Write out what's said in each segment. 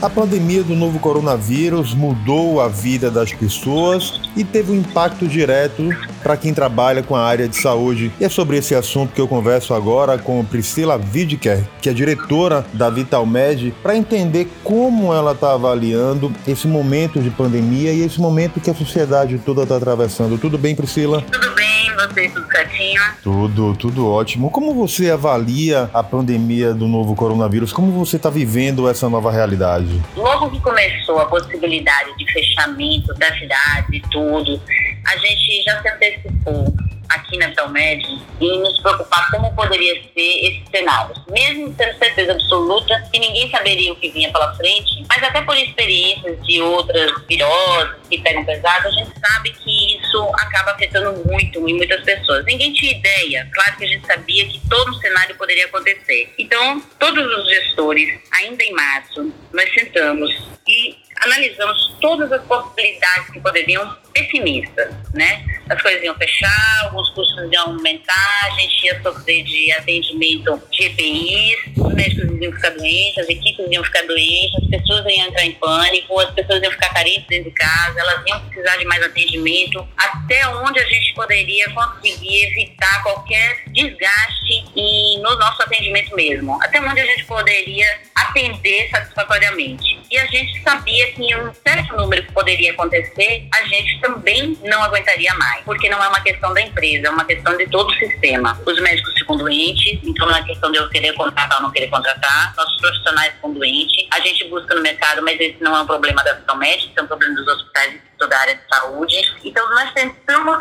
A pandemia do novo coronavírus mudou a vida das pessoas e teve um impacto direto para quem trabalha com a área de saúde. E é sobre esse assunto que eu converso agora com Priscila Widker, que é diretora da VitalMed, para entender como ela está avaliando esse momento de pandemia e esse momento que a sociedade toda está atravessando. Tudo bem, Priscila? Tudo bem, você, tudo certinho? Tudo, tudo ótimo. Como você avalia a pandemia do novo coronavírus? Como você está vivendo essa nova realidade? Logo que começou a possibilidade de fechamento da cidade e tudo, a gente já se antecipou aqui na Telmed em nos preocupar como poderia ser esse cenário. Mesmo tendo certeza absoluta que ninguém saberia o que vinha pela frente, mas até por experiências de outras viroses que pegam pesado, a gente sabe que isso acaba afetando muito em muitas pessoas. Ninguém tinha ideia, claro que a gente sabia que todo o cenário poderia acontecer. Então, todos os gestores, ainda em março, nós sentamos e analisamos todas as possibilidades que poderiam pessimistas, né? As coisas iam fechar, alguns custos iam aumentar, a gente ia sofrer de atendimento de EPIs, os médicos iam ficar doentes, as equipes iam ficar doentes, as pessoas iam entrar em pânico, as pessoas iam ficar carentes dentro de casa, elas iam precisar de mais atendimento, até onde a gente poderia conseguir evitar qualquer desgaste e no nosso atendimento mesmo, até onde a gente poderia atender satisfatoriamente. E a gente sabia que um certo número que poderia acontecer, a gente também não aguentaria mais, porque não é uma questão da empresa, é uma questão de todo o sistema. Os médicos ficam doentes, então não é questão de eu querer contratar ou não querer contratar, nossos profissionais ficam doentes, a gente busca no mercado, mas esse não é um problema da ação médica, é um problema dos hospitais e toda a área de saúde. Então nós tentamos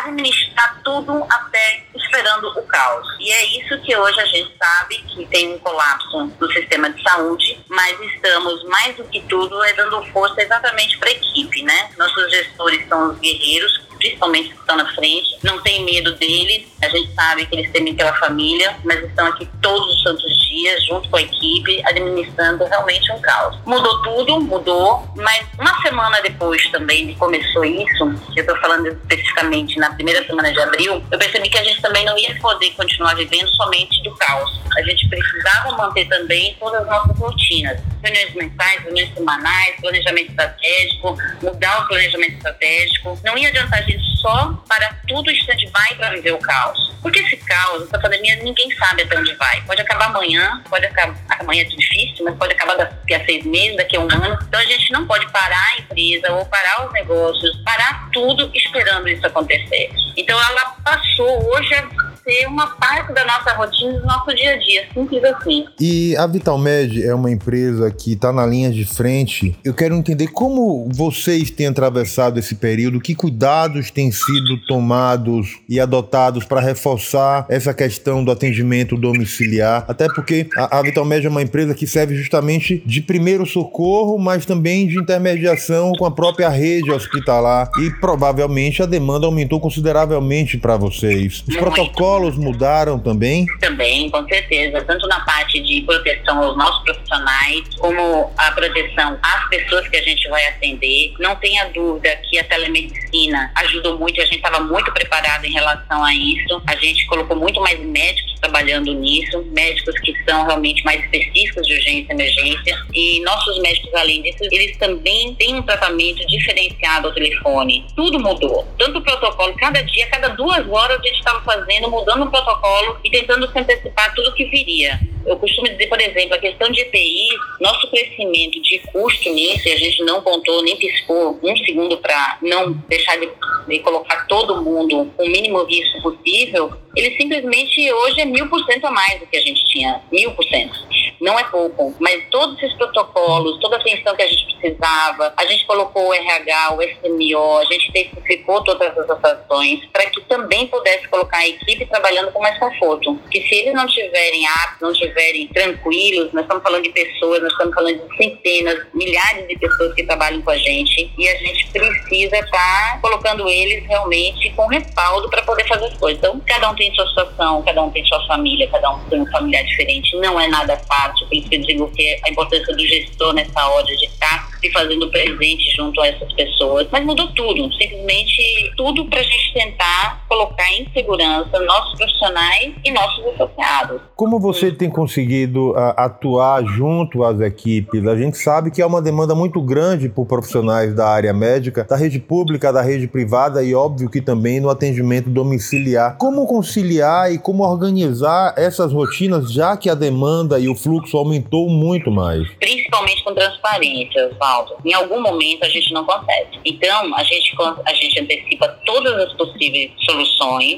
administrar tudo até esperando o caos. E é isso que hoje a gente sabe que tem um colapso no sistema de saúde, mas estamos mais do que tudo é dando força exatamente para a equipe, né? Nossos gestores são os guerreiros principalmente que estão na frente, não tem medo deles, a gente sabe que eles temem pela família, mas estão aqui todos os santos dias, junto com a equipe, administrando realmente um caos. Mudou tudo, mudou, mas uma semana depois também de começou isso, eu estou falando especificamente na primeira semana de abril, eu percebi que a gente também não ia poder continuar vivendo somente do caos. A gente precisava manter também todas as nossas rotinas, reuniões mensais, reuniões semanais, planejamento estratégico, mudar o planejamento estratégico. Não ia adiantar gente só para tudo stand-by para viver o caos. Porque esse caos, essa pandemia, ninguém sabe até onde vai. Pode acabar amanhã, pode acabar. Amanhã é difícil, mas pode acabar daqui a seis meses, daqui a um ano. Então a gente não pode parar a empresa ou parar os negócios, parar tudo esperando isso acontecer. Então ela passou hoje a ser uma parte da nossa rotina, do nosso dia a dia, simples assim. E a VitalMed é uma empresa que está na linha de frente. Eu quero entender como vocês têm atravessado esse período, que cuidados têm sido tomados e adotados para reforçar essa questão do atendimento domiciliar, até porque a, a VitalMed é uma empresa que serve justamente de primeiro socorro, mas também de intermediação com a própria rede hospitalar e provavelmente a demanda aumentou consideravelmente para vocês. Os protocolos protocolos mudaram também? Também, com certeza. Tanto na parte de proteção aos nossos profissionais, como a proteção às pessoas que a gente vai atender. Não tenha dúvida que a telemedicina ajudou muito, a gente estava muito preparado em relação a isso. A gente colocou muito mais médicos trabalhando nisso, médicos que são realmente mais específicos de urgência e emergência. E nossos médicos, além disso, eles também têm um tratamento diferenciado ao telefone. Tudo mudou. Tanto o protocolo, cada dia, cada duas horas a gente estava fazendo, mudando o protocolo e tentando se antecipar tudo que viria. Eu costumo dizer, por exemplo, a questão de EPI, nosso crescimento de custo nisso, a gente não contou nem piscou um segundo para não deixar de, de, colocar todo mundo com o mínimo risco possível, ele simplesmente hoje é mil por cento a mais do que a gente tinha, mil por cento. Não é pouco, mas todos esses protocolos, toda a atenção que a gente precisava, a gente colocou o RH, o SMO, a gente intensificou todas essas ações para que também pudesse colocar a equipe trabalhando com mais conforto. Que se eles não tiverem aptos, não estiverem tranquilos, nós estamos falando de pessoas, nós estamos falando de centenas, milhares de pessoas que trabalham com a gente e a gente precisa estar tá colocando eles realmente com respaldo para poder fazer as coisas. Então, cada um tem sua situação, cada um tem sua família, cada um tem um familiar diferente, não é nada fácil, por isso que eu digo que a importância do gestor nessa hora de estar se fazendo presente junto a essas pessoas. Mas mudou tudo, simplesmente tudo para a gente tentar colocar em segurança nossos profissionais e nossos associados. Como você tem conseguido uh, atuar junto às equipes? A gente sabe que há uma demanda muito grande por profissionais da área médica, da rede pública, da rede privada e óbvio que também no atendimento domiciliar. Como conciliar e como organizar essas rotinas, já que a demanda e o fluxo aumentou muito mais? Principalmente com transparência, Oswaldo. Em algum momento a gente não consegue. Então, a gente, a gente antecipa todas as possíveis soluções,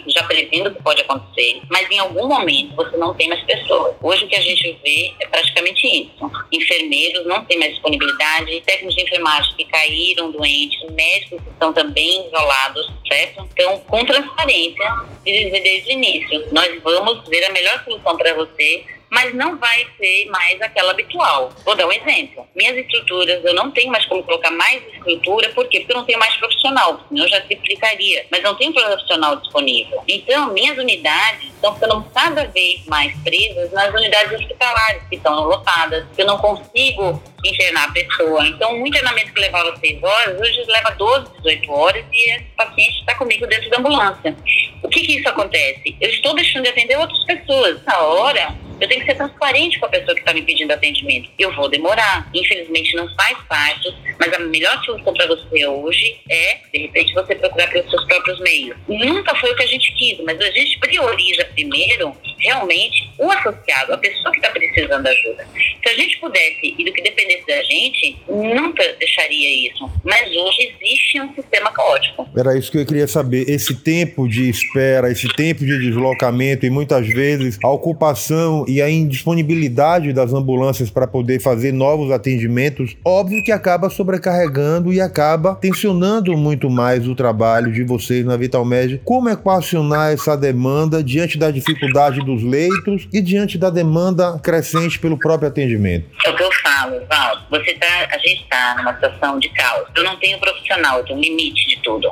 já prevendo o que pode acontecer, mas em algum momento você não tem mais pessoas. Hoje o que a gente vê é praticamente isso. Enfermeiros não têm mais disponibilidade, técnicos de enfermagem que caíram doentes, médicos que estão também isolados, certo? Então, com transparência, desde o início, nós vamos ver a melhor solução para você mas não vai ser mais aquela habitual. Vou dar um exemplo. Minhas estruturas, eu não tenho mais como colocar mais estrutura, por quê? Porque eu não tenho mais profissional, senão eu já triplicaria, mas não tenho profissional disponível. Então, minhas unidades estão ficando cada vez mais presas nas unidades hospitalares, que estão lotadas, que eu não consigo internar a pessoa. Então, um internamento que levava 6 horas, hoje leva 12, 18 horas e esse paciente está comigo dentro da ambulância. O que, que isso acontece? Eu estou deixando de atender outras pessoas. Na hora, eu tenho que ser transparente com a pessoa que está me pedindo atendimento. Eu vou demorar. Infelizmente, não faz parte, mas a melhor solução para você hoje é, de repente, você procurar pelos seus próprios meios. Nunca foi o que a gente quis, mas a gente prioriza primeiro, realmente, o associado, a pessoa que está precisando de ajuda. Se a gente pudesse, e do que dependesse da gente, nunca deixaria isso. Mas hoje existe um sistema caótico. Era isso que eu queria saber. Esse tempo de espera, esse tempo de deslocamento e muitas vezes a ocupação e a indisponibilidade das ambulâncias para poder fazer novos atendimentos, óbvio que acaba sobrecarregando e acaba tensionando muito mais o trabalho de vocês na Vitalmed. Como equacionar essa demanda diante da dificuldade dos leitos e diante da demanda crescente pelo próprio atendimento? É o que eu falo, Val. Você tá, a gente está numa situação de caos. Eu não tenho profissional, eu tenho um limite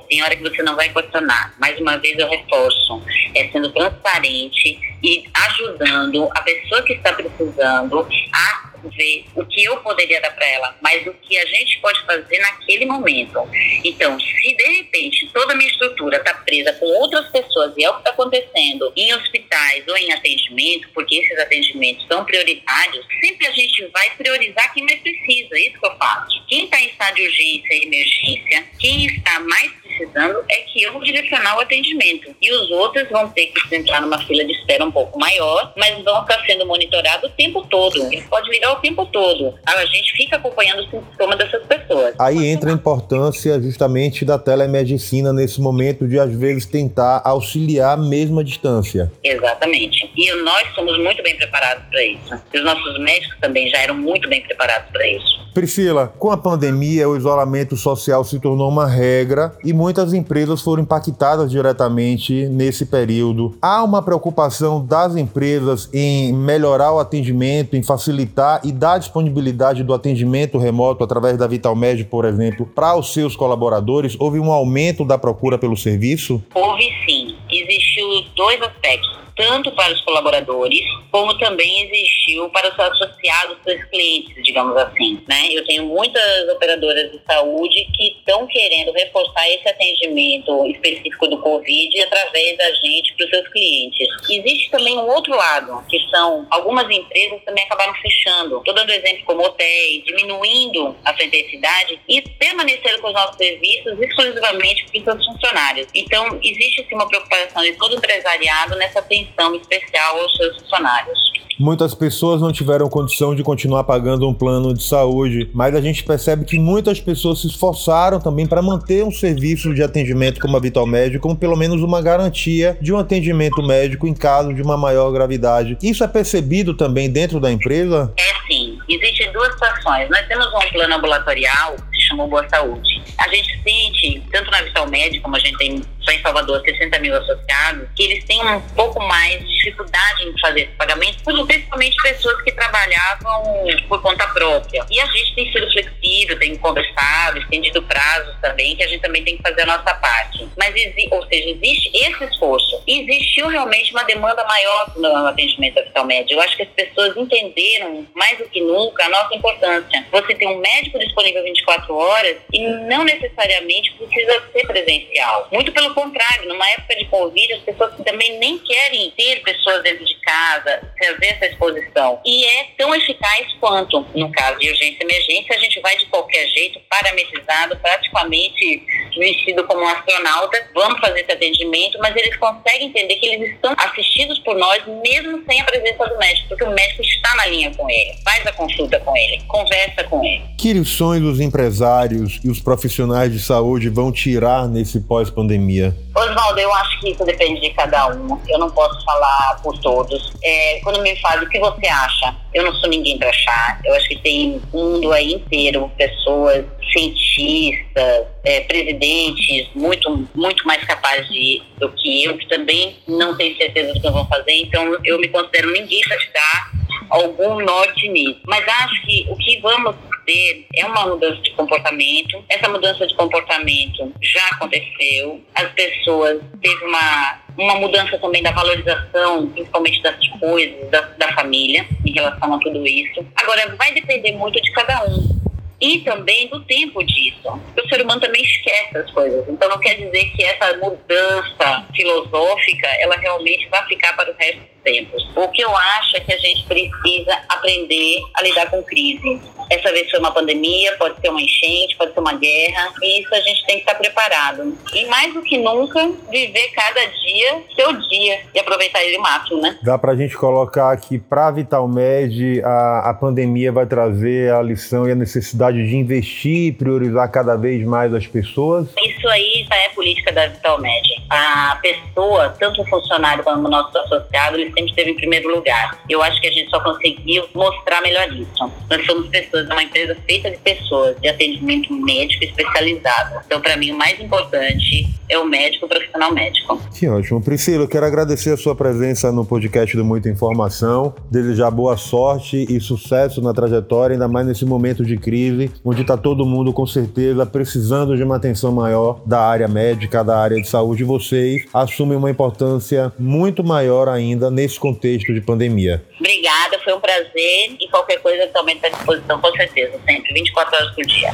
Tem hora que você não vai equacionar. Mais uma vez eu reforço, é sendo transparente e ajudando a pessoa que está precisando a ver o que eu poderia dar para ela, mas o que a gente pode fazer naquele momento. Então, se de repente toda a minha estrutura está presa com outras pessoas e é o que está acontecendo em hospitais ou em atendimento, porque esses atendimentos são prioritários, sempre a gente vai priorizar quem mais precisa. É isso que eu faço. Quem está em estado de urgência e emergência, quem está mais precisando é que eu vou direcionar o atendimento. E os outros vão ter que entrar numa fila de espera um pouco maior, mas vão estar sendo monitorados o tempo todo. Ele pode ligar o tempo todo. A gente fica acompanhando os sintomas dessas pessoas. Aí entra a importância justamente da telemedicina nesse momento de, às vezes, tentar auxiliar mesmo à distância. Exatamente. E nós somos muito bem preparados para isso. E os nossos médicos também já eram muito bem preparados para isso. Priscila, com a pandemia, o isolamento social se tornou uma regra e muitas empresas foram impactadas diretamente nesse período. Há uma preocupação das empresas em melhorar o atendimento, em facilitar e dar disponibilidade do atendimento remoto através da VitalMed, por exemplo, para os seus colaboradores? Houve um aumento da procura pelo serviço? Houve sim. Existiu dois aspectos tanto para os colaboradores, como também existiu para os associados, os clientes, digamos assim. Né? Eu tenho muitas operadoras de saúde que estão querendo reforçar esse atendimento específico do Covid através da gente para os seus clientes. Existe também um outro lado, que são algumas empresas também acabaram fechando. Estou dando exemplo como hotéis, diminuindo a intensidade e permanecendo com os nossos serviços exclusivamente para os seus funcionários. Então, existe sim uma preocupação de todo empresariado nessa atenção atenção especial aos seus funcionários. Muitas pessoas não tiveram condição de continuar pagando um plano de saúde, mas a gente percebe que muitas pessoas se esforçaram também para manter um serviço de atendimento como a Vital Médico, como pelo menos uma garantia de um atendimento médico em caso de uma maior gravidade. Isso é percebido também dentro da empresa? É sim. Existem duas situações. Nós temos um plano ambulatorial que se chama Boa Saúde. A gente sente, tanto na Vital Médico, como a gente tem só em Salvador 60 mil associados, que eles têm um pouco mais de dificuldade em fazer esse pagamento, principalmente pessoas que trabalhavam por conta própria. E a gente tem sido flexível tem conversado, estendido prazos também, que a gente também tem que fazer a nossa parte. Mas, ou seja, existe esse esforço. Existiu realmente uma demanda maior no atendimento hospital médio. Eu acho que as pessoas entenderam, mais do que nunca, a nossa importância. Você tem um médico disponível 24 horas e não necessariamente precisa ser presencial. Muito pelo contrário, numa época de Covid, as pessoas também nem querem ter pessoas dentro de casa, fazer essa exposição. E é tão eficaz quanto, no caso de urgência e emergência, a gente vai de qualquer jeito, parametrizado, praticamente vestido como um astronauta, vamos fazer esse atendimento, mas eles conseguem entender que eles estão assistidos por nós, mesmo sem a presença do médico, porque o médico está na linha com ele, faz a consulta com ele, conversa com ele. Que lições os empresários e os profissionais de saúde vão tirar nesse pós-pandemia? Oswaldo, eu acho que isso depende de cada um. Eu não posso falar por todos. É, quando me fala o que você acha, eu não sou ninguém para achar. Eu acho que tem um mundo aí inteiro, pessoas, cientistas, é, presidentes, muito, muito mais capazes de, do que eu, que também não tenho certeza do que vão fazer. Então, eu me considero ninguém para te dar algum norte nisso. Mas acho que o que vamos ter é uma mudança de comportamento. Essa mudança de comportamento já aconteceu. As pessoas teve uma uma mudança também da valorização, principalmente das coisas, da, da família, em relação a tudo isso. Agora, vai depender muito de cada um e também do tempo disso. O ser humano também esquece as coisas. Então não quer dizer que essa mudança filosófica ela realmente vai ficar para o resto tempos. O que eu acho é que a gente precisa aprender a lidar com crise. Essa vez foi uma pandemia, pode ser uma enchente, pode ser uma guerra, e isso a gente tem que estar preparado. E mais do que nunca, viver cada dia seu dia e aproveitar ele o máximo, né? Dá pra gente colocar que para a Vitalmed a, a pandemia vai trazer a lição e a necessidade de investir e priorizar cada vez mais as pessoas? Isso aí já é política da Vitalmed. A pessoa, tanto o funcionário como o nosso associado, ele sempre esteve em primeiro lugar. Eu acho que a gente só conseguiu mostrar melhor isso. Nós somos pessoas é uma empresa feita de pessoas, de atendimento médico especializado. Então, para mim, o mais importante é o médico, o profissional médico. Que ótimo. Priscila, eu quero agradecer a sua presença no podcast do Muita Informação, desejar boa sorte e sucesso na trajetória, ainda mais nesse momento de crise, onde está todo mundo, com certeza, precisando de uma atenção maior da área médica, da área de saúde. E vocês assumem uma importância muito maior ainda nesse contexto de pandemia. Obrigada, foi um prazer e qualquer coisa também está à disposição com certeza, sempre, 24 horas por dia.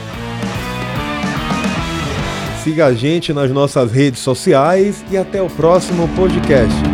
Siga a gente nas nossas redes sociais e até o próximo podcast.